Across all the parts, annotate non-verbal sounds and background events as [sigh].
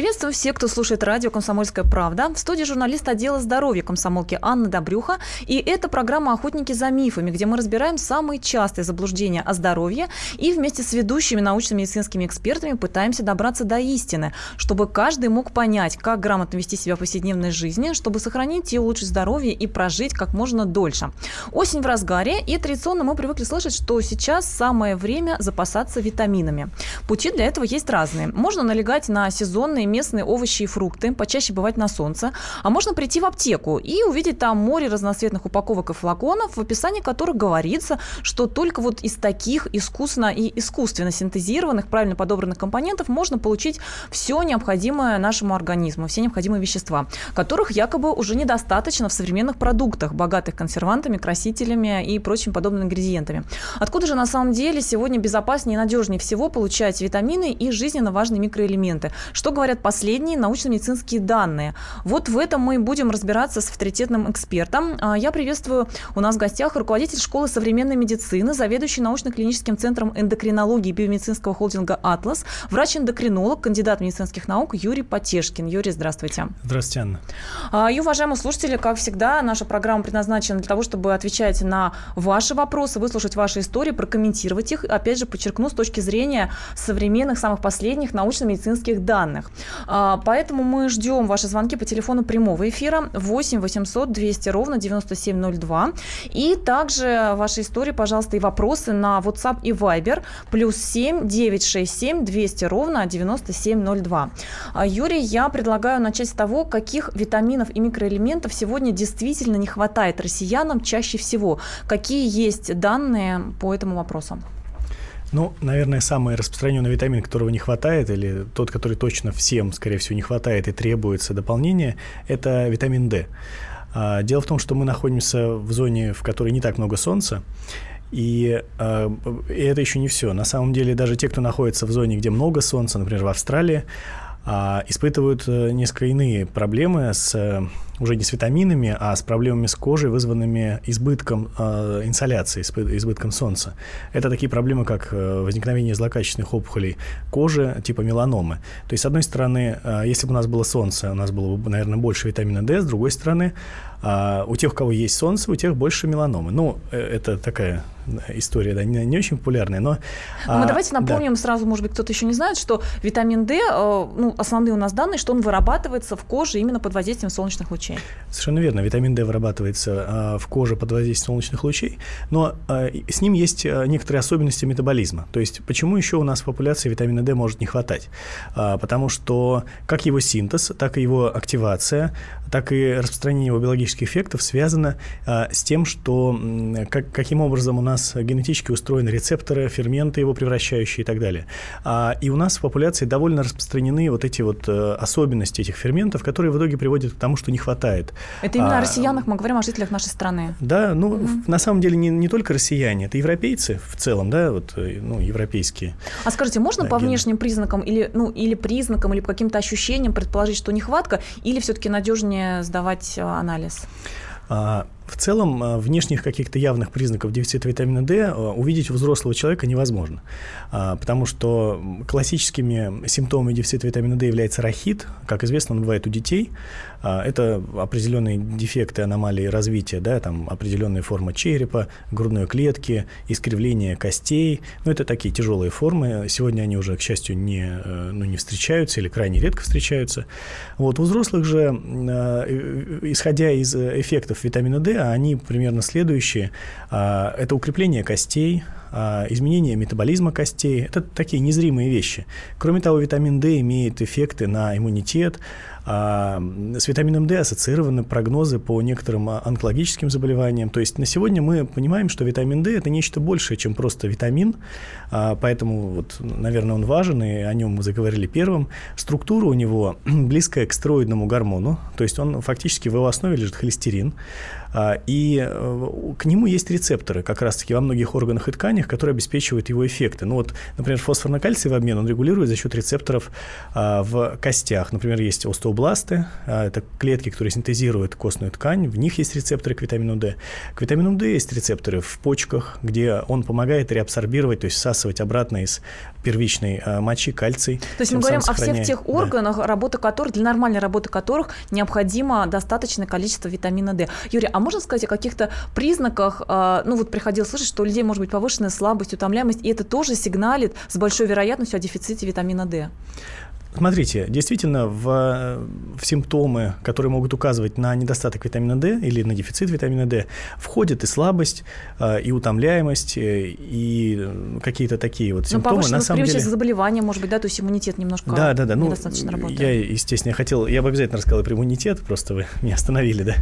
Приветствую всех, кто слушает радио «Комсомольская правда». В студии журналист отдела здоровья комсомолки Анна Добрюха. И это программа «Охотники за мифами», где мы разбираем самые частые заблуждения о здоровье и вместе с ведущими научно-медицинскими экспертами пытаемся добраться до истины, чтобы каждый мог понять, как грамотно вести себя в повседневной жизни, чтобы сохранить и улучшить здоровье и прожить как можно дольше. Осень в разгаре, и традиционно мы привыкли слышать, что сейчас самое время запасаться витаминами. Пути для этого есть разные. Можно налегать на сезонные местные овощи и фрукты, почаще бывать на солнце. А можно прийти в аптеку и увидеть там море разноцветных упаковок и флаконов, в описании которых говорится, что только вот из таких искусно и искусственно синтезированных, правильно подобранных компонентов можно получить все необходимое нашему организму, все необходимые вещества, которых якобы уже недостаточно в современных продуктах, богатых консервантами, красителями и прочими подобными ингредиентами. Откуда же на самом деле сегодня безопаснее и надежнее всего получать витамины и жизненно важные микроэлементы? Что говорят последние научно-медицинские данные. Вот в этом мы будем разбираться с авторитетным экспертом. А, я приветствую у нас в гостях руководитель школы современной медицины, заведующий научно-клиническим центром эндокринологии биомедицинского холдинга «Атлас», врач-эндокринолог, кандидат медицинских наук Юрий Потешкин. Юрий, здравствуйте. Здравствуйте, Анна. А, и, уважаемые слушатели, как всегда, наша программа предназначена для того, чтобы отвечать на ваши вопросы, выслушать ваши истории, прокомментировать их. Опять же, подчеркну, с точки зрения современных, самых последних научно-медицинских данных. А, поэтому мы ждем ваши звонки по телефону прямого эфира 8 800 200 ровно 9702. И также ваши истории, пожалуйста, и вопросы на WhatsApp и Viber плюс 7 967 200 ровно 9702. А, Юрий, я предлагаю начать с того, каких витаминов и микроэлементов сегодня действительно не хватает россиянам чаще всего. Какие есть данные по этому вопросу? Ну, наверное, самый распространенный витамин, которого не хватает, или тот, который точно всем, скорее всего, не хватает и требуется дополнения, это витамин D. А, дело в том, что мы находимся в зоне, в которой не так много солнца, и, э, и это еще не все. На самом деле, даже те, кто находится в зоне, где много солнца, например, в Австралии, э, испытывают э, несколько иные проблемы с уже не с витаминами, а с проблемами с кожей, вызванными избытком э, инсоляции, избытком солнца. Это такие проблемы, как э, возникновение злокачественных опухолей кожи, типа меланомы. То есть, с одной стороны, э, если бы у нас было солнце, у нас было бы, наверное, больше витамина D, с другой стороны, э, у тех, у кого есть солнце, у тех больше меланомы. Ну, э, это такая история, да, не, не очень популярная, но... Ну, мы а, давайте напомним да. сразу, может быть, кто-то еще не знает, что витамин D, э, ну, основные у нас данные, что он вырабатывается в коже именно под воздействием солнечных лучей лучей. Совершенно верно. Витамин D вырабатывается а, в коже под воздействием солнечных лучей, но а, с ним есть а, некоторые особенности метаболизма. То есть почему еще у нас в популяции витамина D может не хватать? Потому что как его синтез, так и его активация, так и распространение его биологических эффектов связано с тем, что как, каким образом у нас генетически устроены рецепторы, ферменты его превращающие и так далее. И у нас в популяции довольно распространены вот эти вот особенности этих ферментов, которые в итоге приводят к тому, что не хватает. Это именно а, о россиянах мы говорим, о жителях нашей страны. Да, ну, угу. на самом деле не, не только россияне, это европейцы в целом, да, вот, э, ну, европейские. А скажите, можно да, по внешним признакам или, ну, или признакам, или по каким-то ощущениям предположить, что нехватка, или все-таки надежнее сдавать э, анализ? А, в целом, а, внешних каких-то явных признаков дефицита витамина D а, увидеть у взрослого человека невозможно, потому что классическими симптомами дефицита витамина D является рахит, как известно, он бывает у детей. Это определенные дефекты, аномалии развития, да, там определенная форма черепа, грудной клетки, искривление костей. Ну, это такие тяжелые формы. Сегодня они уже, к счастью, не, э, ну, не встречаются или крайне редко встречаются. Вот. У взрослых же, э, исходя из эффектов витамина D, они примерно следующие. А, это укрепление костей, изменение метаболизма костей. Это такие незримые вещи. Кроме того, витамин D имеет эффекты на иммунитет, а, с витамином D ассоциированы прогнозы по некоторым онкологическим заболеваниям. То есть на сегодня мы понимаем, что витамин D – это нечто большее, чем просто витамин, а, поэтому, вот, наверное, он важен, и о нем мы заговорили первым. Структура у него [clears throat] близкая к стероидному гормону, то есть он фактически в его основе лежит холестерин, а, и э, к нему есть рецепторы как раз-таки во многих органах и тканях, заболеваниях, которые обеспечивают его эффекты. Ну вот, например, фосфорно-кальциевый обмен, он регулирует за счет рецепторов а, в костях. Например, есть остеобласты, а, это клетки, которые синтезируют костную ткань, в них есть рецепторы к витамину D. К витамину D есть рецепторы в почках, где он помогает реабсорбировать, то есть всасывать обратно из первичной а, мочи кальций. То есть мы говорим о всех тех органах, да. работа которых, для нормальной работы которых необходимо достаточное количество витамина D. Юрий, а можно сказать о каких-то признаках, а, ну вот приходил слышать, что у людей может быть повышенная слабость, утомляемость, и это тоже сигналит с большой вероятностью о дефиците витамина D? Смотрите, действительно, в, в симптомы, которые могут указывать на недостаток витамина D или на дефицит витамина D, входит и слабость, э, и утомляемость, э, и какие-то такие вот ну, симптомы. Ну, на самом деле... заболевания, может быть, да, то есть иммунитет немножко да, да, да. Ну, недостаточно ну, работает. Я, естественно, хотел, я бы обязательно рассказал про иммунитет, просто вы меня остановили, да.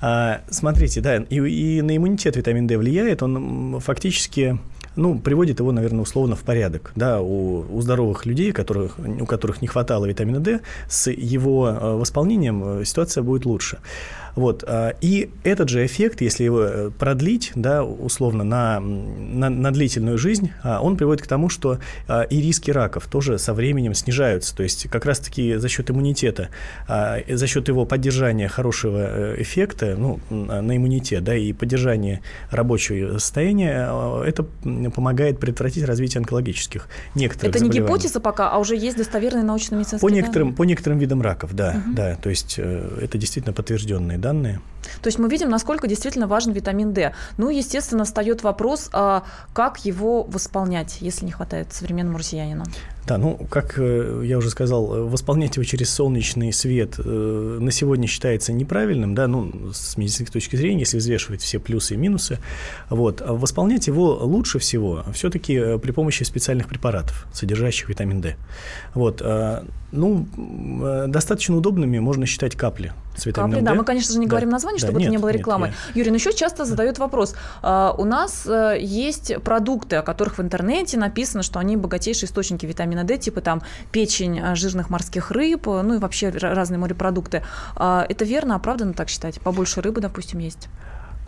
А, смотрите, да, и, и на иммунитет витамин D влияет, он фактически ну, приводит его, наверное, условно в порядок. Да, у, у здоровых людей, которых, у которых не хватало витамина D, с его э, восполнением э, ситуация будет лучше. Вот. А, и этот же эффект, если его э, продлить, да, условно, на, на, на длительную жизнь, а, он приводит к тому, что а, и риски раков тоже со временем снижаются. То есть как раз-таки за счет иммунитета, за счет его поддержания хорошего э, эффекта ну, на иммунитет да, и поддержания рабочего состояния, это помогает предотвратить развитие онкологических некоторых Это не гипотеза пока, а уже есть достоверные научно-медицинские по некоторым, По некоторым видам раков, да. Угу. да то есть э, это действительно подтвержденные данные данные. То есть мы видим, насколько действительно важен витамин D. Ну, естественно, встает вопрос, а как его восполнять, если не хватает современному россиянину? Да, ну, как э, я уже сказал, э, восполнять его через солнечный свет э, на сегодня считается неправильным, да, ну, с медицинской точки зрения, если взвешивать все плюсы и минусы. Вот. А восполнять его лучше всего все-таки при помощи специальных препаратов, содержащих витамин D. Вот. Ну, достаточно удобными можно считать капли с витамином капли, D. Да, мы, конечно же, не да. говорим название, чтобы да, это нет, не было рекламы. Нет, я... Юрий, но еще часто задают вопрос. А, у нас есть продукты, о которых в интернете написано, что они богатейшие источники витамина витамина D, типа там печень э, жирных морских рыб, ну и вообще разные морепродукты. А, это верно, оправданно так считать? Побольше рыбы, допустим, есть?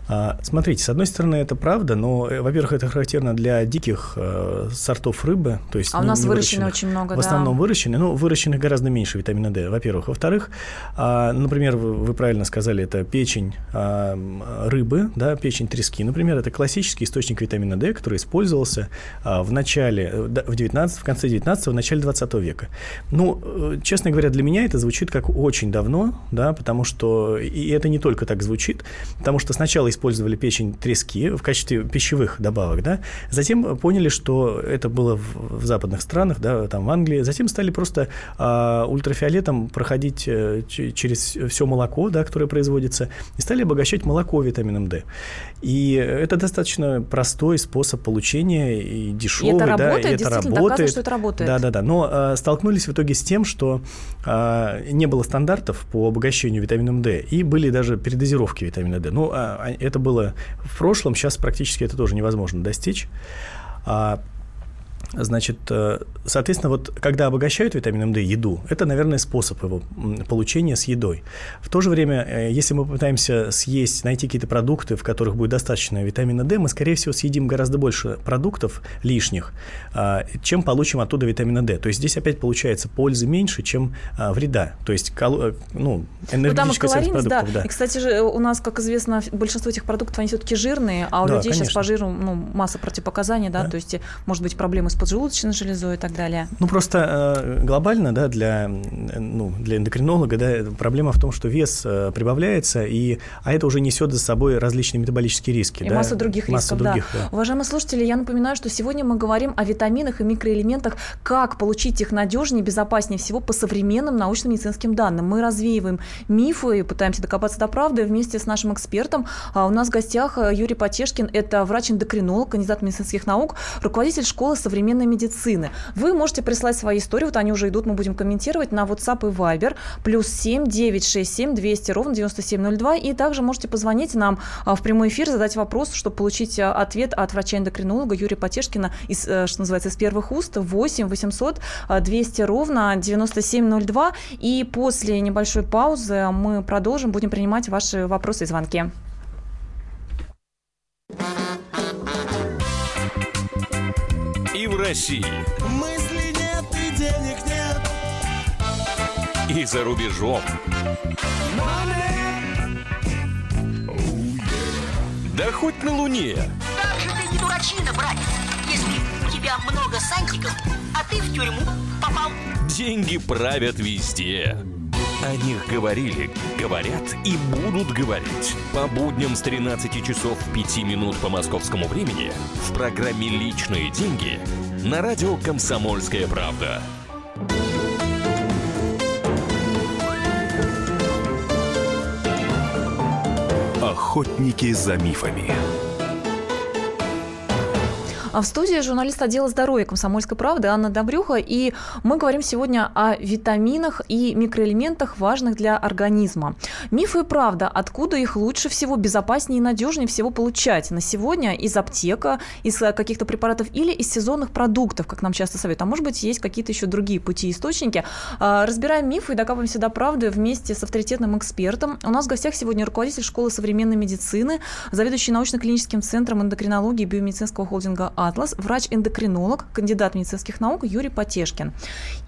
А, смотрите, с одной стороны, это правда, но, э, во-первых, это характерно для диких э, сортов рыбы. То есть а у нас выращены очень много, В основном да. выращены, но выращенных гораздо меньше витамина D, во-первых. Во-вторых, а, например, вы, правильно сказали, это печень а, рыбы, да, печень трески, например, это классический источник витамина D, который использовался в начале, э, в 19, в конце 19 в начале 20 века. Ну, честно говоря, для меня это звучит как очень давно, да, потому что, и это не только так звучит, потому что сначала использовали печень трески в качестве пищевых добавок, да, затем поняли, что это было в, в западных странах, да, там в Англии, затем стали просто а, ультрафиолетом проходить а, через все молоко, да, которое производится, и стали обогащать молоко витамином D. И это достаточно простой способ получения и дешевый, и это да, работает, и это работает. что это работает. Да, да, да. Но а, столкнулись в итоге с тем, что а, не было стандартов по обогащению витамином D, и были даже передозировки витамина D. Ну, а, это было в прошлом, сейчас практически это тоже невозможно достичь. А, Значит, э, соответственно, вот когда обогащают витамином D еду, это, наверное, способ его получения с едой. В то же время, э, если мы попытаемся съесть, найти какие-то продукты, в которых будет достаточно витамина D, мы, скорее всего, съедим гораздо больше продуктов лишних, а, чем получим оттуда витамина D. То есть здесь опять получается пользы меньше, чем вреда. То есть, э, ну, энергетическая ну, продуктов. Да. да. И, кстати же, у нас, как известно, большинство этих продуктов, они все-таки жирные, а у да, людей конечно. сейчас по жиру ну, масса противопоказаний, да, да, то есть, может быть, проблемы с поджелудочной железой и так далее? Ну, просто э, глобально, да, для, ну, для эндокринолога, да, проблема в том, что вес э, прибавляется, и, а это уже несет за собой различные метаболические риски. И да? массу других массу рисков, других, да. да. Уважаемые слушатели, я напоминаю, что сегодня мы говорим о витаминах и микроэлементах, как получить их надежнее, безопаснее всего по современным научно-медицинским данным. Мы развеиваем мифы и пытаемся докопаться до правды вместе с нашим экспертом. А у нас в гостях э, Юрий Потешкин, это врач-эндокринолог, кандидат медицинских наук, руководитель школы современной современной медицины. Вы можете прислать свои истории, вот они уже идут, мы будем комментировать на WhatsApp и Viber, плюс 7 967 200 ровно 9702, и также можете позвонить нам а, в прямой эфир, задать вопрос, чтобы получить а, ответ от врача-эндокринолога Юрия Потешкина, из, э, что называется, из первых уст, 8 800 200 ровно 9702, и после небольшой паузы мы продолжим, будем принимать ваши вопросы и звонки. России. Мысли нет и денег нет. И за рубежом. Да хоть на Луне. Как же ты не дурачина, братец, если у тебя много сантиков, а ты в тюрьму попал. Деньги правят везде. О них говорили, говорят и будут говорить. По будням с 13 часов 5 минут по московскому времени в программе «Личные деньги» на радио «Комсомольская правда». Охотники за мифами. А в студии журналист отдела здоровья комсомольской правды Анна Добрюха. И мы говорим сегодня о витаминах и микроэлементах, важных для организма. Мифы и правда, откуда их лучше всего, безопаснее и надежнее всего получать на сегодня из аптека, из э, каких-то препаратов или из сезонных продуктов, как нам часто советуют. А может быть, есть какие-то еще другие пути и источники. А, разбираем мифы и докапываемся до правды вместе с авторитетным экспертом. У нас в гостях сегодня руководитель школы современной медицины, заведующий научно-клиническим центром эндокринологии биомедицинского холдинга «Атлас», врач-эндокринолог, кандидат медицинских наук Юрий Потешкин.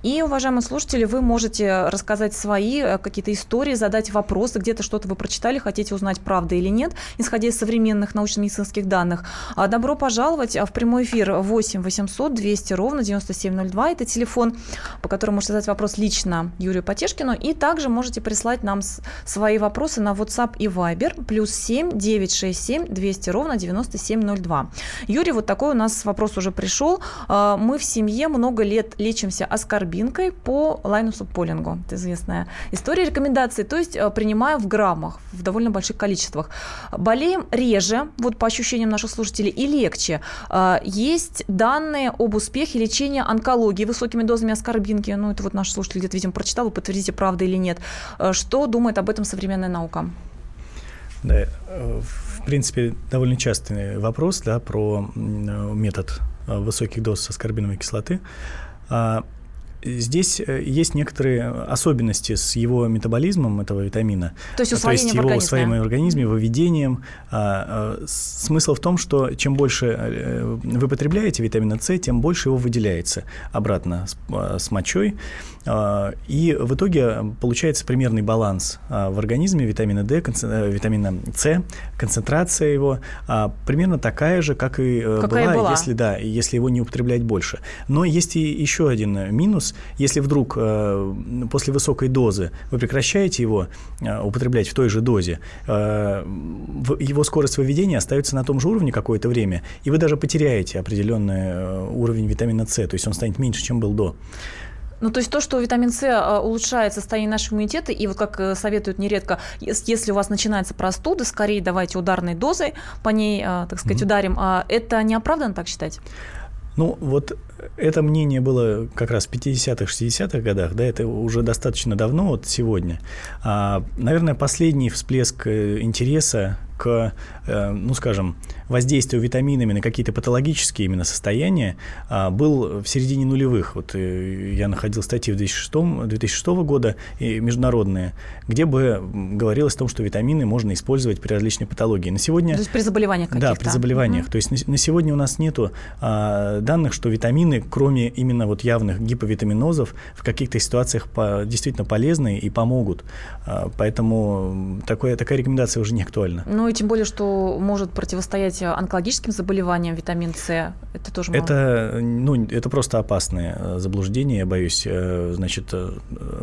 И, уважаемые слушатели, вы можете рассказать свои э, какие-то истории, задать вопросы, где-то что-то вы прочитали, хотите узнать, правда или нет, исходя из современных научно-медицинских данных. А добро пожаловать в прямой эфир 8 800 200 ровно 9702. Это телефон, по которому можете задать вопрос лично Юрию Потешкину. И также можете прислать нам свои вопросы на WhatsApp и Viber плюс 7 967 200 ровно 9702. Юрий, вот такой у нас нас вопрос уже пришел. А, мы в семье много лет лечимся аскорбинкой по Лайнусу Полингу. Это известная история рекомендаций. То есть а, принимая в граммах, в довольно больших количествах. Болеем реже, вот по ощущениям наших слушателей, и легче. А, есть данные об успехе лечения онкологии высокими дозами аскорбинки. Ну, это вот наш слушатель где-то, видимо, прочитал. Вы подтвердите, правда или нет. Что думает об этом современная наука? Да, э, в принципе, довольно частый вопрос да, про метод э, высоких доз аскорбиновой кислоты. А, здесь э, есть некоторые особенности с его метаболизмом этого витамина. То есть То есть его усвоением в организме, выведением. А, а, смысл в том, что чем больше э, вы потребляете витамина С, тем больше его выделяется обратно с мочой. И в итоге получается примерный баланс в организме витамина D, витамина С, концентрация его примерно такая же, как и Какая была, была, если да, если его не употреблять больше. Но есть и еще один минус если вдруг э, после высокой дозы вы прекращаете его э, употреблять в той же дозе, э, его скорость выведения остается на том же уровне какое-то время, и вы даже потеряете определенный уровень витамина С, то есть он станет меньше, чем был до. Ну, то есть то, что витамин С улучшает состояние нашего иммунитета, и вот как советуют нередко, если у вас начинается простуда, скорее давайте ударной дозой по ней, так сказать, mm-hmm. ударим. А это не оправданно так считать? Ну, вот это мнение было как раз в 50-х, 60-х годах, да, это уже достаточно давно, вот сегодня. А, наверное, последний всплеск э, интереса к, э, ну, скажем, воздействию витаминами на какие-то патологические именно состояния а, был в середине нулевых. Вот э, я находил статьи в 2006, 2006 года, и международные, где бы говорилось о том, что витамины можно использовать при различной патологии. На сегодня... То есть при заболеваниях каких-то? Да, при заболеваниях. Угу. То есть на, на сегодня у нас нету а, данных, что витамины, кроме именно вот явных гиповитаминозов, в каких-то ситуациях по, действительно полезны и помогут. А, поэтому такое, такая рекомендация уже не актуальна. Ну и тем более, что может противостоять онкологическим заболеваниям витамин С. Это тоже мало. Это, ну, это просто опасное э, заблуждение, я боюсь. Э, значит, э,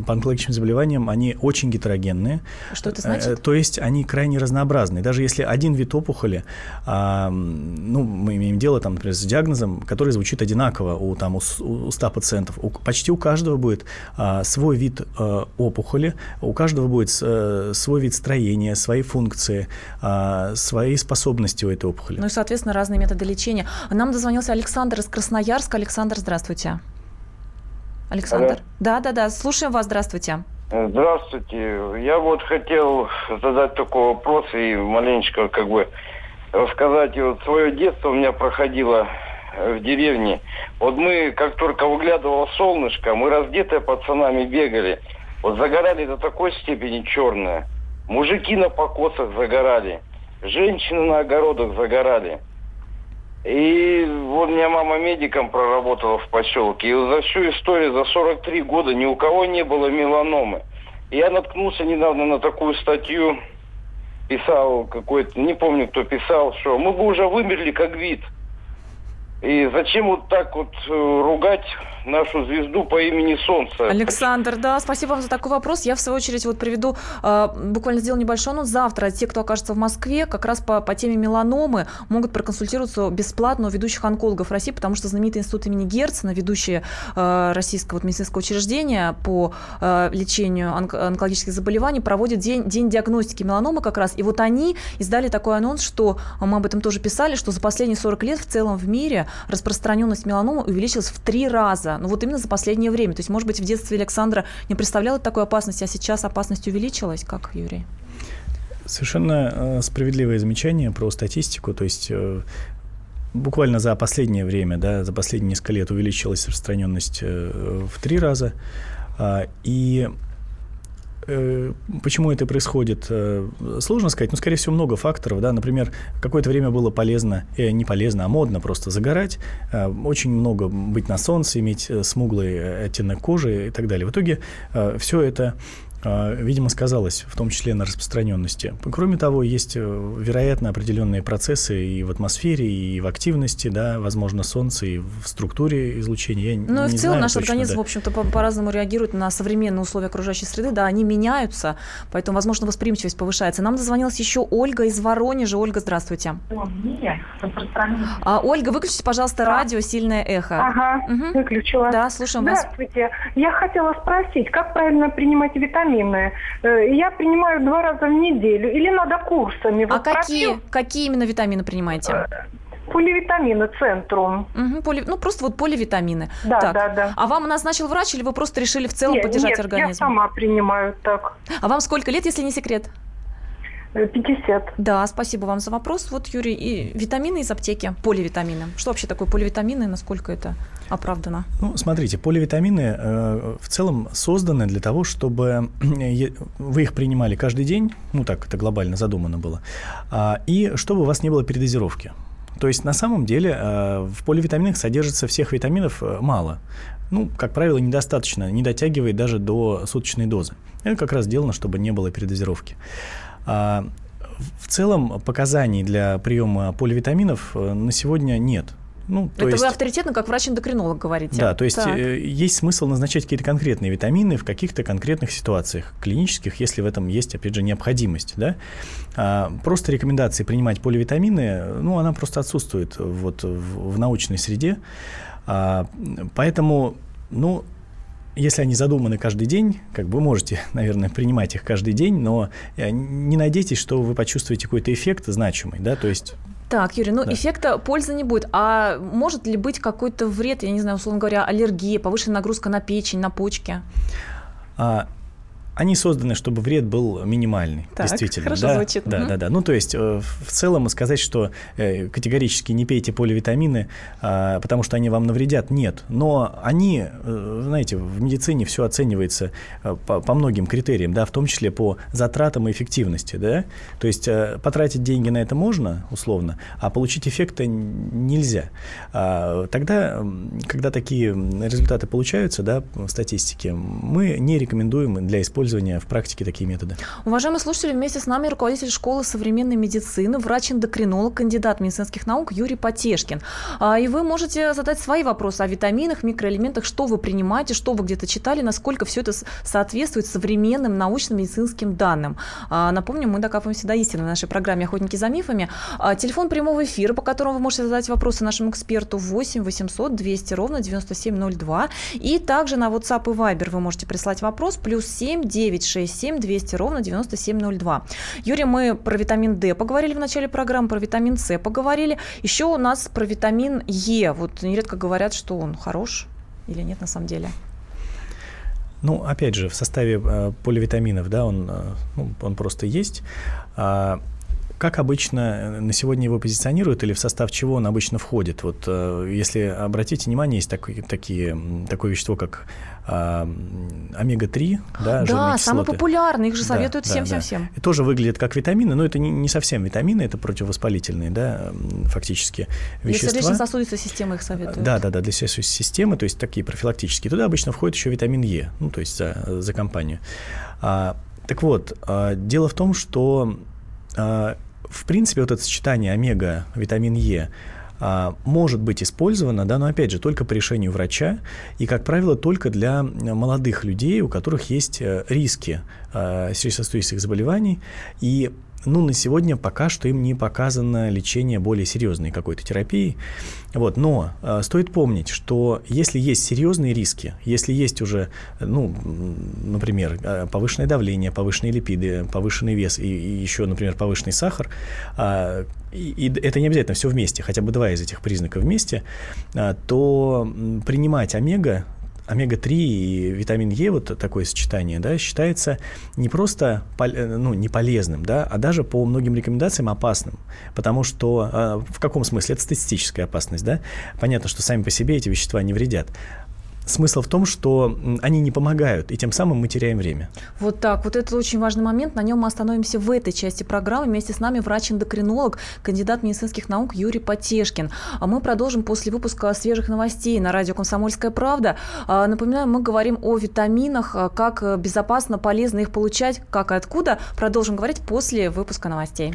по онкологическим заболеваниям они очень гетерогенные. Что это значит? То есть они крайне разнообразны. Даже если один вид опухоли, а, ну, мы имеем дело, там, например, с диагнозом, который звучит одинаково у, там, у, у 100 пациентов, у, почти у каждого будет а, свой вид а, опухоли, у каждого будет а, свой вид строения, свои функции, а, свои способности у этой опухоли. Ну и, соответственно, разные методы лечения. Нам дозвонился Александр из Красноярска. Александр, здравствуйте. Александр. Алло. Да, да, да. Слушаем вас. Здравствуйте. Здравствуйте. Я вот хотел задать такой вопрос и маленечко как бы рассказать. Вот свое детство у меня проходило в деревне. Вот мы, как только выглядывало солнышко, мы раздетые пацанами бегали. Вот загорали до такой степени черные. Мужики на покосах загорали. Женщины на огородах загорали. И вот у меня мама медиком проработала в поселке. И за всю историю, за 43 года ни у кого не было меланомы. Я наткнулся недавно на такую статью, писал какой-то, не помню, кто писал, что мы бы уже вымерли как вид. И зачем вот так вот э, ругать нашу звезду по имени Солнце. Александр, да, спасибо вам за такой вопрос. Я, в свою очередь, вот приведу, э, буквально сделал небольшой анонс. Завтра те, кто окажется в Москве, как раз по, по теме меланомы, могут проконсультироваться бесплатно у ведущих онкологов России, потому что знаменитый институт имени Герцена, ведущий э, российского вот, медицинского учреждения по э, лечению онк- онкологических заболеваний, проводит день, день диагностики меланомы как раз. И вот они издали такой анонс, что мы об этом тоже писали, что за последние 40 лет в целом в мире распространенность меланомы увеличилась в три раза. Ну вот именно за последнее время. То есть, может быть, в детстве Александра не представляла такой опасности, а сейчас опасность увеличилась, как, Юрий? Совершенно э, справедливое замечание про статистику. То есть э, буквально за последнее время, да, за последние несколько лет увеличилась распространенность э, в три раза. А, и Почему это происходит? Э, сложно сказать, но, скорее всего, много факторов. Да? Например, какое-то время было полезно, э, не полезно, а модно просто загорать, э, очень много быть на солнце, иметь э, смуглый э, оттенок кожи и так далее. В итоге э, все это видимо, сказалось, в том числе на распространенности. Кроме того, есть, э, вероятно, определенные процессы и в атмосфере, и в активности, да, возможно, Солнце, и в структуре излучения. Я ну и в целом знаю наш точно, организм, да. в общем-то, по- по-разному реагирует на современные условия окружающей среды, да, они меняются, поэтому, возможно, восприимчивость повышается. Нам дозвонилась еще Ольга из Воронежа. Ольга, здравствуйте. А, Ольга, выключите, пожалуйста, радио «Сильное эхо». Ага, Мгм. выключила. Да, слушаем вас. Здравствуйте. Я хотела спросить, как правильно принимать витамины? Э, Я принимаю два раза в неделю или надо курсами? А Вот какие, пропил какие именно витамины принимаете? Поливитамины Центрум. Мгм, поли- Ну, просто вот поливитамины. Да, Так. да, да. А вам назначил врач или вы просто решили в целом Нет, поддержать нет, я организм? сама принимаю так. А вам сколько лет, если не секрет? Э, 50. Да, спасибо вам за вопрос. Вот, Юрий, и витамины из аптеки, поливитамины. Что вообще такое поливитамины, насколько это оправдано? Ну, смотрите, поливитамины э, в целом созданы для того, чтобы е- вы их принимали каждый день, ну так это глобально задумано было, а, и чтобы у вас не было передозировки. То есть на самом деле э, в поливитаминах содержится всех витаминов э, мало. Ну, как правило, недостаточно, не дотягивает даже до суточной дозы. Это как раз сделано, чтобы не было передозировки. А, в целом показаний для приема поливитаминов э, на сегодня нет. Ну, то это есть... вы авторитетно, как врач-эндокринолог, говорите. Да, то есть Так. э, есть смысл назначать какие-то конкретные витамины в каких-то конкретных ситуациях клинических, если в этом есть, опять же, необходимость. Да? А, просто рекомендации принимать поливитамины, ну, она просто отсутствует вот в, в научной среде. А, поэтому, ну, если они задуманы каждый день, как бы вы можете, [laughs] наверное, принимать их каждый день, но э, не надейтесь, что вы почувствуете какой-то эффект значимый, да, то есть Так, Юрий, ну Да. эффекта пользы не будет. А может ли быть какой-то вред, я не знаю, условно говоря, аллергия, повышенная нагрузка на печень, на почки? А, они созданы, чтобы вред был минимальный, Так, действительно. хорошо да, звучит. Да, Мгм. да, да. Ну, то есть, э, в целом сказать, что э, категорически не пейте поливитамины, а, потому что они вам навредят, нет. Но они, э, знаете, в медицине все оценивается по, по многим критериям, да, в том числе по затратам и эффективности, да. То есть, потратить деньги на это можно, условно, а получить эффекта нельзя. А, Тогда, когда такие результаты получаются, да, в статистике, мы не рекомендуем для использования в практике такие методы. Уважаемые слушатели, вместе с нами руководитель школы современной медицины, врач-эндокринолог, кандидат медицинских наук Юрий Потешкин. А, И вы можете задать свои вопросы о витаминах, микроэлементах, что вы принимаете, что вы где-то читали, насколько все это соответствует современным научно-медицинским данным. А, Напомню, мы докапываемся до истины в нашей программе «Охотники за мифами». А, Телефон прямого эфира, по которому вы можете задать вопросы нашему эксперту 8 800 200 ровно 9702. И также на WhatsApp и Viber вы можете прислать вопрос плюс 7 967 200 ровно 9702. Юрий, мы про витамин D поговорили в начале программы, про витамин С поговорили. Еще у нас про витамин Е. Вот нередко говорят, что он хорош или нет на самом деле. Ну, опять же, в составе э, поливитаминов, да, он, э, ну, он просто есть. А, как обычно на сегодня его позиционируют или в состав чего он обычно входит? Вот если обратите внимание, есть такой, такие, такое вещество, как а, омега-3, да, Да, самый популярный, их же советуют да, всем-всем-всем. Да, да. тоже выглядит как витамины, но это не, не совсем витамины, это противовоспалительные, да, фактически вещества. Для сердечно-сосудистой системы их советуют. Да, да, да, для сердечно системы, то есть такие профилактические. Туда обычно входит еще витамин Е, ну, то есть за, за компанию. А, так вот, а, дело в том, что а, в принципе вот это сочетание омега, витамин Е, а, может быть использована, да, но опять же только по решению врача и, как правило, только для молодых людей, у которых есть э, риски э, сердечно-сосудистых заболеваний. И ну, на сегодня пока что им не показано лечение более серьезной какой-то терапии. Вот, но э, стоит помнить, что если есть серьезные риски, если есть уже, ну, например, э, повышенное давление, повышенные липиды, повышенный вес и, и еще, например, повышенный сахар, э, и, это не обязательно все вместе, хотя бы два из этих признаков вместе, э, то принимать омега омега-3 и витамин Е, вот такое сочетание, да, считается не просто э, ну, не полезным, да, а даже по многим рекомендациям опасным. Потому что э, в каком смысле? Это статистическая опасность, да? Понятно, что сами по себе эти вещества не вредят. Смысл в том, что они не помогают, и тем самым мы теряем время. Вот так. Вот это очень важный момент. На нем мы остановимся в этой части программы. Вместе с нами врач-эндокринолог, кандидат медицинских наук Юрий Потешкин. А мы продолжим после выпуска свежих новостей на радио «Комсомольская правда». А, напоминаю, мы говорим о витаминах, а, как безопасно, полезно их получать, как и откуда. Продолжим говорить после выпуска новостей.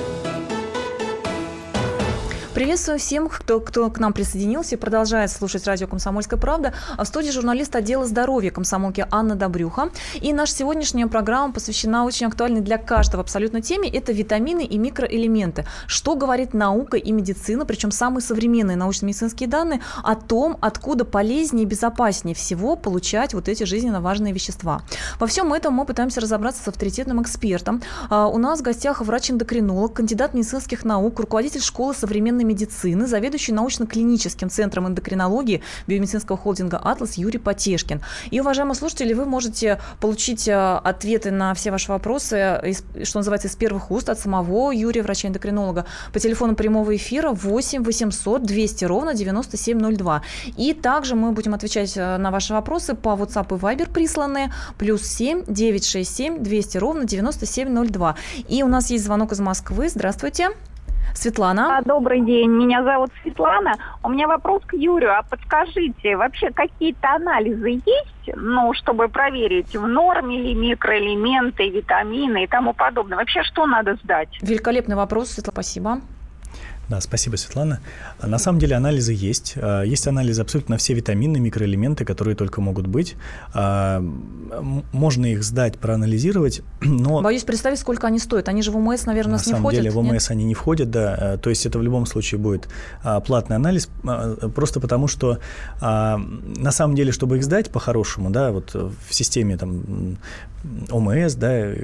Приветствую всем, кто, кто к нам присоединился и продолжает слушать радио «Комсомольская правда». А в студии журналист отдела здоровья комсомолки Анна Добрюха. И наша сегодняшняя программа посвящена очень актуальной для каждого абсолютно теме. Это витамины и микроэлементы. Что говорит наука и медицина, причем самые современные научно-медицинские данные о том, откуда полезнее и безопаснее всего получать вот эти жизненно важные вещества. Во всем этом мы пытаемся разобраться с авторитетным экспертом. А у нас в гостях врач-эндокринолог, кандидат медицинских наук, руководитель школы современной медицины, заведующий научно-клиническим центром эндокринологии биомедицинского холдинга «Атлас» Юрий Потешкин. И, уважаемые слушатели, вы можете получить э, ответы на все ваши вопросы, что называется, из первых уст от самого Юрия, врача-эндокринолога, по телефону прямого эфира 8 800 200 ровно 9702. И также мы будем отвечать э, на ваши вопросы по WhatsApp и Viber присланные, плюс 7 967 200 ровно 9702. И у нас есть звонок из Москвы. Здравствуйте. Светлана. А, добрый день, меня зовут Светлана. У меня вопрос к Юрию. А подскажите, вообще какие-то анализы есть, ну, чтобы проверить, в норме ли микроэлементы, витамины и тому подобное? Вообще, что надо сдать? Великолепный вопрос, Светлана, спасибо. Да, спасибо, Светлана. На самом деле анализы есть. А, есть анализы абсолютно на все витамины, микроэлементы, которые только могут быть. А, можно их сдать, проанализировать, [clears throat] но... Боюсь представить, сколько они стоят. Они же в ОМС, наверное, на не входят. На самом деле в ОМС нет? они не входят, да. А, то есть это в любом случае будет платный анализ, просто потому что на самом деле, чтобы их сдать по-хорошему, да, вот в системе там ОМС, да, э,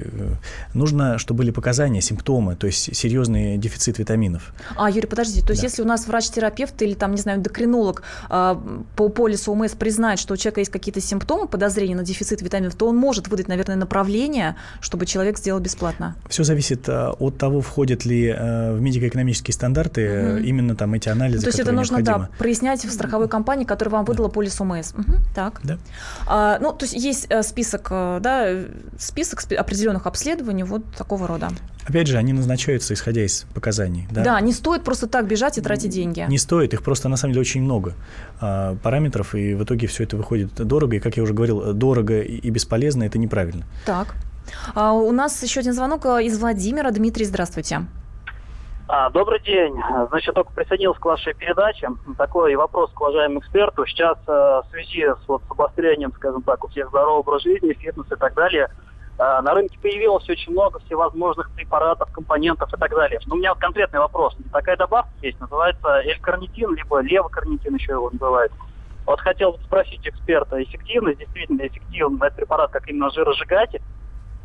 нужно, чтобы были показания, симптомы, то есть серьезный дефицит витаминов. А, Юрий, подождите, то есть да. если у нас врач-терапевт или там, не знаю, эндокринолог э, по полису ОМС признает, что у человека есть какие-то симптомы, подозрения на дефицит витаминов, то он может выдать, наверное, направление, чтобы человек сделал бесплатно. Все зависит э, от того, входят ли э, в медико-экономические стандарты угу. именно там эти анализы, То есть это нужно, да, прояснять в страховой компании, которая вам выдала да. полис ОМС. Угу, так. Да. А, ну, то есть есть список, да, список определенных обследований вот такого рода. Опять же, они назначаются исходя из показаний. Да, да не стоит просто так бежать и тратить деньги. Не стоит, их просто на самом деле очень много а, параметров, и в итоге все это выходит дорого. И, как я уже говорил, дорого и бесполезно это неправильно. Так. А, у нас еще один звонок а, из Владимира. Дмитрий, здравствуйте. А, добрый день. Значит, только присоединился к вашей передаче. Такой вопрос к уважаемому эксперту. Сейчас э, в связи с, вот, с обострением, скажем так, у всех здорового образа жизни, фитнес и так далее, на рынке появилось очень много всевозможных препаратов, компонентов и так далее. Но у меня конкретный вопрос. Такая добавка есть, называется L-карнитин, либо левокарнитин еще его называют. Вот хотел спросить эксперта, эффективность, действительно эффективный этот препарат как именно жиросжигатель,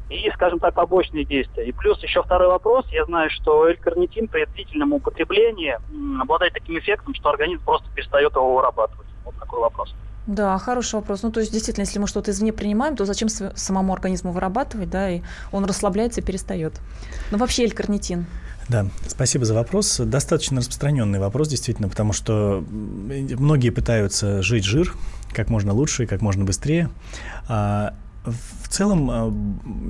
и, скажем так, побочные действия. И плюс еще второй вопрос. Я знаю, что L-карнитин при длительном употреблении обладает таким эффектом, что организм просто перестает его вырабатывать. Вот такой вопрос. Да, хороший вопрос. Ну, то есть, действительно, если мы что-то извне принимаем, то зачем самому организму вырабатывать, да, и он расслабляется и перестает. Ну, вообще L-карнитин. Да, спасибо за вопрос. Достаточно распространенный вопрос, действительно, потому что многие пытаются жить жир как можно лучше и как можно быстрее. А в целом а,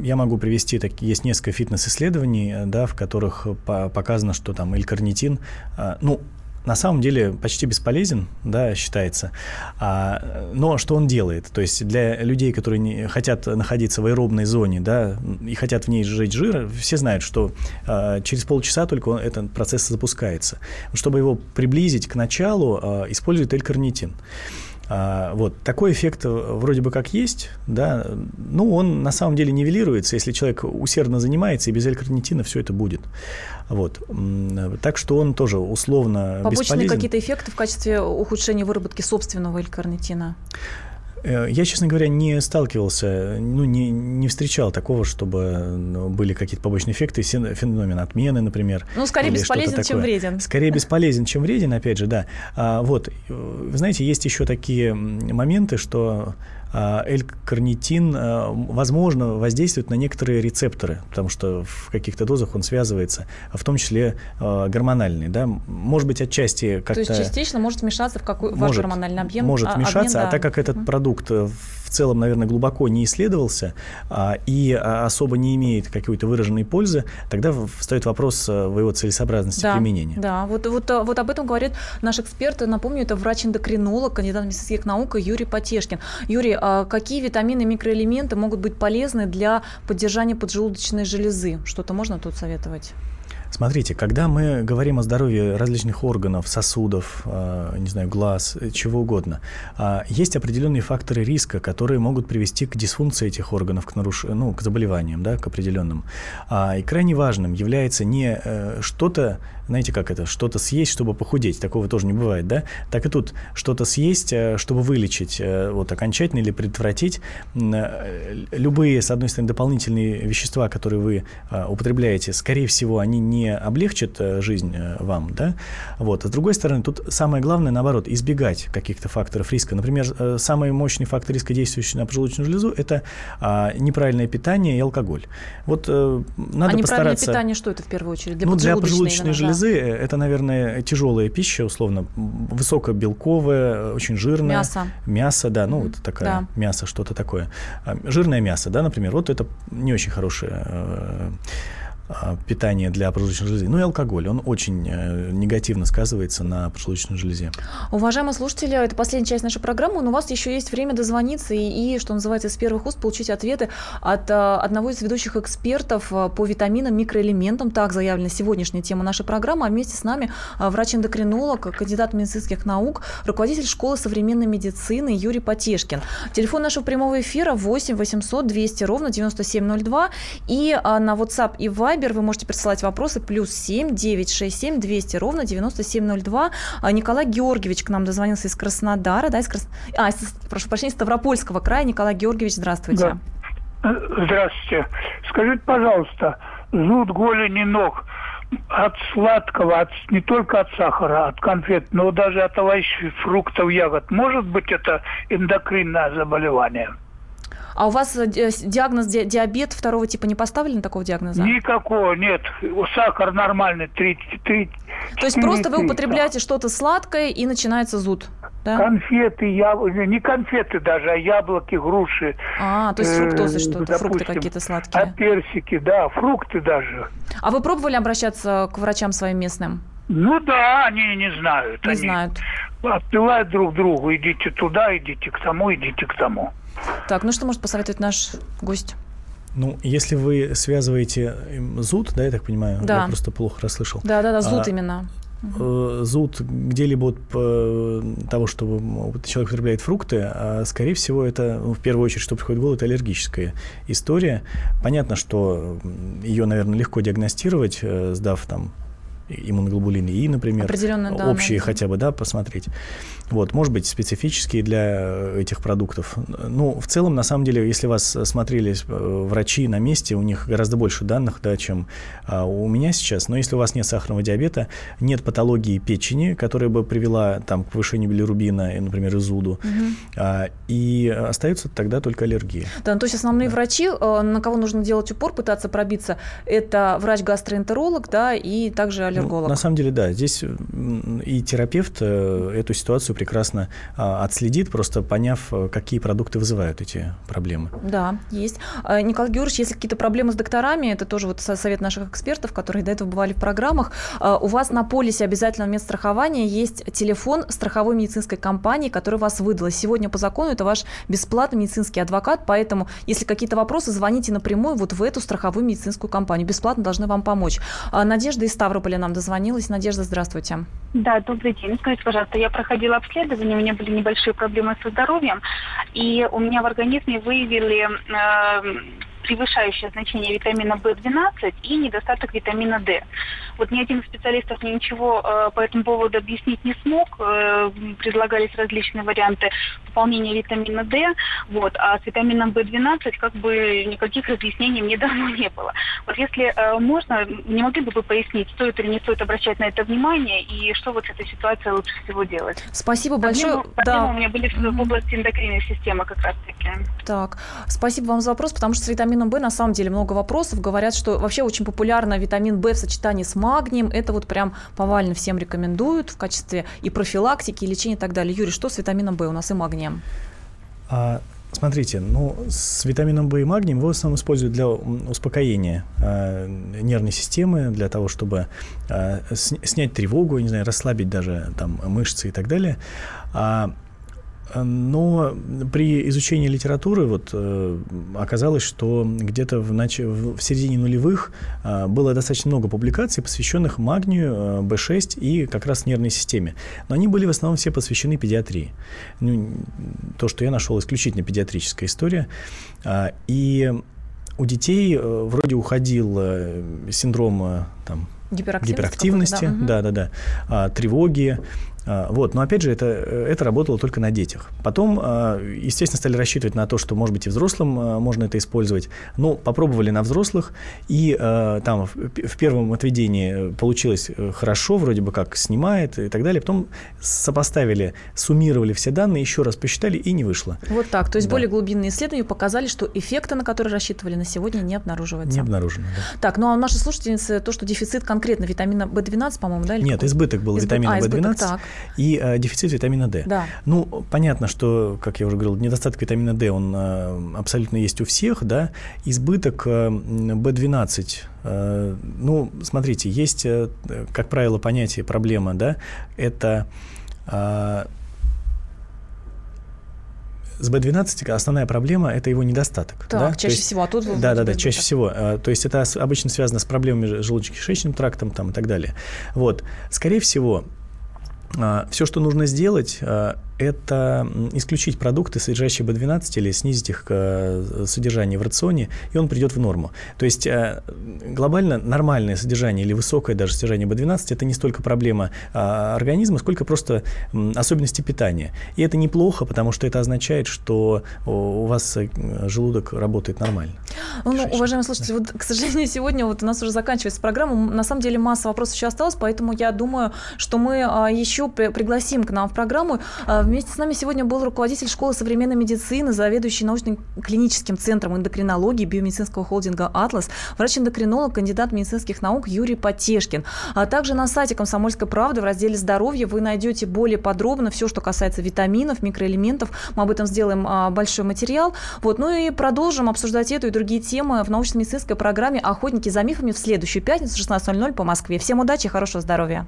я могу привести, так, есть несколько фитнес-исследований, э, да, в которых по- показано, что там L-карнитин, а, ну, на самом деле почти бесполезен, да, считается. А, но что он делает? То есть для людей, которые не, хотят находиться в аэробной зоне, да, и хотят в ней сжечь жир, все знают, что а, через полчаса только он, этот процесс запускается. Чтобы его приблизить к началу, а, используют L-карнитин. А, вот такой эффект э, вроде бы как есть, да, ну он на самом деле нивелируется, если человек усердно занимается, и без L-карнитина все это будет. Вот. Так что он тоже условно Побочные бесполезен. какие-то эффекты в качестве ухудшения выработки собственного L-карнитина? Э, Я, честно говоря, не сталкивался, ну, не, не встречал такого, чтобы ну, были какие-то побочные эффекты, феномен отмены, например. Ну, скорее бесполезен, чем вреден. Скорее [laughs] бесполезен, чем вреден, опять же, да. А, вот, э, знаете, есть еще такие моменты, что L-карнитин, а, возможно, воздействует на некоторые рецепторы, потому что в каких-то дозах он связывается, а в том числе а, гормональные, да. Может быть, отчасти То как-то... есть частично может вмешаться в какой ваш Может, гормональный объем? Может а, вмешаться, обмен, а так да. как этот продукт э, в целом, наверное, глубоко не исследовался а, и а, особо не имеет какой-то выраженной пользы, тогда встает вопрос э, в его целесообразности Да, применения. да, вот, вот, а, вот об этом говорит наш эксперт. Напомню, это врач-эндокринолог, кандидат медицинских наук Юрий Потешкин. Юрий, а какие витамины и микроэлементы могут быть полезны для поддержания поджелудочной железы? Что-то можно тут советовать? Смотрите, когда мы говорим о здоровье различных органов, сосудов, э, не знаю, глаз, э, чего угодно, а, есть определенные факторы риска, которые могут привести к дисфункции этих органов, к, наруш... ну, к заболеваниям, да, к определенным. А, и крайне важным является не э, что-то, знаете, как это, что-то съесть, чтобы похудеть, такого тоже не бывает, да, так и тут что-то съесть, э, чтобы вылечить, э, вот окончательно или предотвратить э, любые, с одной стороны, дополнительные вещества, которые вы употребляете, скорее всего, они не облегчат жизнь вам, да, вот, а с другой стороны, тут самое главное, наоборот, избегать каких-то факторов риска. Например, самый мощный фактор риска, действующий на поджелудочную железу, это а, неправильное питание и алкоголь. Вот надо а неправильное постараться... питание что это в первую очередь? Для ну, для поджелудочной железы э, это, наверное, тяжелая пища, условно, высокобелковая, очень жирная. Мясо. Мясо, да, ну, вот такая да. мясо, что-то такое. А, Жирное мясо, да, например, вот это не очень хорошее э, питание для поджелудочной железы. Ну и алкоголь, он очень э, негативно сказывается на поджелудочной железе. Уважаемые слушатели, это последняя часть нашей программы, но у вас еще есть время дозвониться и, и, что называется, с первых уст получить ответы от а, одного из ведущих экспертов а, по витаминам, микроэлементам. Так заявлена сегодняшняя тема нашей программы. А вместе с нами а, врач-эндокринолог, кандидат медицинских наук, руководитель школы современной медицины Юрий Потешкин. Телефон нашего прямого эфира 8 800 200 ровно 9702. И а, на WhatsApp и Viber вы можете присылать вопросы плюс 7 967 200 ровно 9702. А, Николай Георгиевич к нам дозвонился из Краснодара, да, из Крас... а, из, прошу прощения, из Ставропольского края. Николай Георгиевич, здравствуйте. Да. Здравствуйте. Скажите, пожалуйста, зуд голени ног от сладкого, от, не только от сахара, от конфет, но даже от овощей, фруктов, ягод, может быть это эндокринное заболевание? А у вас э, ди- диагноз ди- диабет второго типа не поставлен такого диагноза? Никакого нет. Сахар нормальный, 3, 3, То есть просто вы употребляете что-то сладкое и начинается зуд, да? Конфеты, яблоки, не конфеты даже, а яблоки, груши. А, то есть э, фруктозы что-то, фрукты какие-то А сладкие. персики, да, фрукты даже. А вы пробовали обращаться к врачам своим местным? Ну да, они не знают. Не они знают. Отпевают друг другу, идите туда, идите к тому, идите к тому. Так, ну что может посоветовать наш гость? Ну, если вы связываете им зуд, да, я так понимаю, Да. я просто плохо расслышал. Да-да-да, зуд А, именно. э, зуд где-либо от э, того, что человек употребляет фрукты, а, скорее всего, это, ну, в первую очередь, что приходит в голову, это аллергическая история. Понятно, что ее, наверное, легко диагностировать, э, сдав там иммуноглобулины И, например, да, общие да. хотя бы, да, посмотреть. Вот, может быть, специфические для этих продуктов. Ну, в целом, на самом деле, если вас смотрели э, врачи на месте, у них гораздо больше данных, да, чем а, у меня сейчас. Но если у вас нет сахарного диабета, нет патологии печени, которая бы привела там, к повышению билирубина, например, изуду, а, и остается тогда только аллергия. Да, ну, то есть основные врачи, э, на кого нужно делать упор, пытаться пробиться, это врач-гастроэнтеролог, да, и также аллерголог. Ну, на самом деле, да, здесь м, и терапевт э, эту ситуацию прекрасно а, отследит, просто поняв, э, какие продукты вызывают эти проблемы. Да, есть. Николай Георгиевич, если какие-то проблемы с докторами, это тоже вот со- совет наших экспертов, которые до этого бывали в программах, у вас на полисе обязательного медстрахования есть телефон страховой медицинской компании, которая вас выдала. Сегодня по закону это ваш бесплатный медицинский адвокат, поэтому если какие-то вопросы, звоните напрямую вот в эту страховую медицинскую компанию. Бесплатно должны вам помочь. Надежда из Ставрополя нам дозвонилась. Надежда, здравствуйте. Да, добрый день. Скажите, пожалуйста, я проходила обследование, у меня были небольшие проблемы со здоровьем, и у меня в организме выявили э, превышающее значение витамина В12 и недостаток витамина D. Вот ни один из специалистов мне ничего э, по этому поводу объяснить не смог. Э, предлагались различные варианты пополнения витамина D, вот, а с витамином В12 как бы никаких разъяснений мне [laughs] давно не было. Вот если э, можно, не могли бы вы пояснить, стоит или не стоит обращать на это внимание, и что вот с этой ситуацией лучше всего делать? Спасибо Проблемы- большое. проблемы Да. у меня были в, в области эндокринной системы как раз-таки. Так, спасибо вам за вопрос, потому что с витамином В на самом деле много вопросов. Говорят, что вообще очень популярно витамин В в сочетании с магнием. Это вот прям повально всем рекомендуют в качестве и профилактики, и лечения и так далее. Юрий, что с витамином В у нас и магнием? А, смотрите, ну, с витамином В и магнием его в основном используют для успокоения а, нервной системы, для того, чтобы сня- снять тревогу, не знаю, расслабить даже там мышцы и так далее. А, но при изучении литературы вот, э, оказалось, что где-то в, нач... в середине нулевых э, было достаточно много публикаций, посвященных магнию, э, B6 и как раз нервной системе. Но они были в основном все посвящены педиатрии. Ну, то, что я нашел, исключительно педиатрическая история. А, И у детей э, вроде уходил э, синдром э, там, гиперактивности, какой-то, да, мгм. да, да, да, а, тревоги. А, вот, но опять же, это, э, это работало только на детях. Потом, а, естественно, стали рассчитывать на то, что, может быть, и взрослым а, можно это использовать. Ну, попробовали на взрослых, и там в, первом отведении получилось э, хорошо, вроде бы как снимает и так далее. Потом сопоставили, суммировали все данные, еще раз посчитали, и не вышло. Вот так. То есть Да. более глубинные исследования показали, что эффекта, на который рассчитывали на сегодня, не обнаруживается. Не обнаружено. да. Так, ну а у нашей слушательницы то, что дефицит конкретно витамина В12, по-моему, да? Нет, какой? избыток был Избы- витамина а, избыток, В12 так. И э, дефицит витамина D. Да. Ну, понятно, что, как я уже говорил, недостаток витамина D, он э, абсолютно есть у всех, да. Избыток э, м, B12, э, ну, смотрите, есть, э, как правило, понятие проблема, да, это э, с B12 основная проблема – это его недостаток. Так, да? То чаще есть- всего, а тут Да, да, да, чаще всего. А, То есть это обычно связано с проблемами желудочно-кишечным трактом там, и так далее. Вот. Скорее всего, все, что нужно сделать, а, это исключить продукты, содержащие B12, или снизить их э, содержание в рационе, и он придет в норму. То есть э, глобально нормальное содержание или высокое даже содержание B12 это не столько проблема а, организма, сколько просто особенности питания. И это неплохо, потому что это означает, что у вас э, желудок работает нормально. Ну, ну, уважаемые слушатели, вот, к сожалению, сегодня вот у нас уже заканчивается программа. На самом деле масса вопросов еще осталось, поэтому я думаю, что мы а, еще при- пригласим к нам в программу. А, Вместе с нами сегодня был руководитель школы современной медицины, заведующий научно-клиническим центром эндокринологии биомедицинского холдинга «Атлас», врач-эндокринолог, кандидат медицинских наук Юрий Потешкин. А также на сайте «Комсомольской правды» в разделе «Здоровье» вы найдете более подробно все, что касается витаминов, микроэлементов. Мы об этом сделаем а, большой материал. Вот. Ну и продолжим обсуждать эту и другие темы в научно-медицинской программе «Охотники за мифами» в следующую пятницу в 16.00 по Москве. Всем удачи и хорошего здоровья.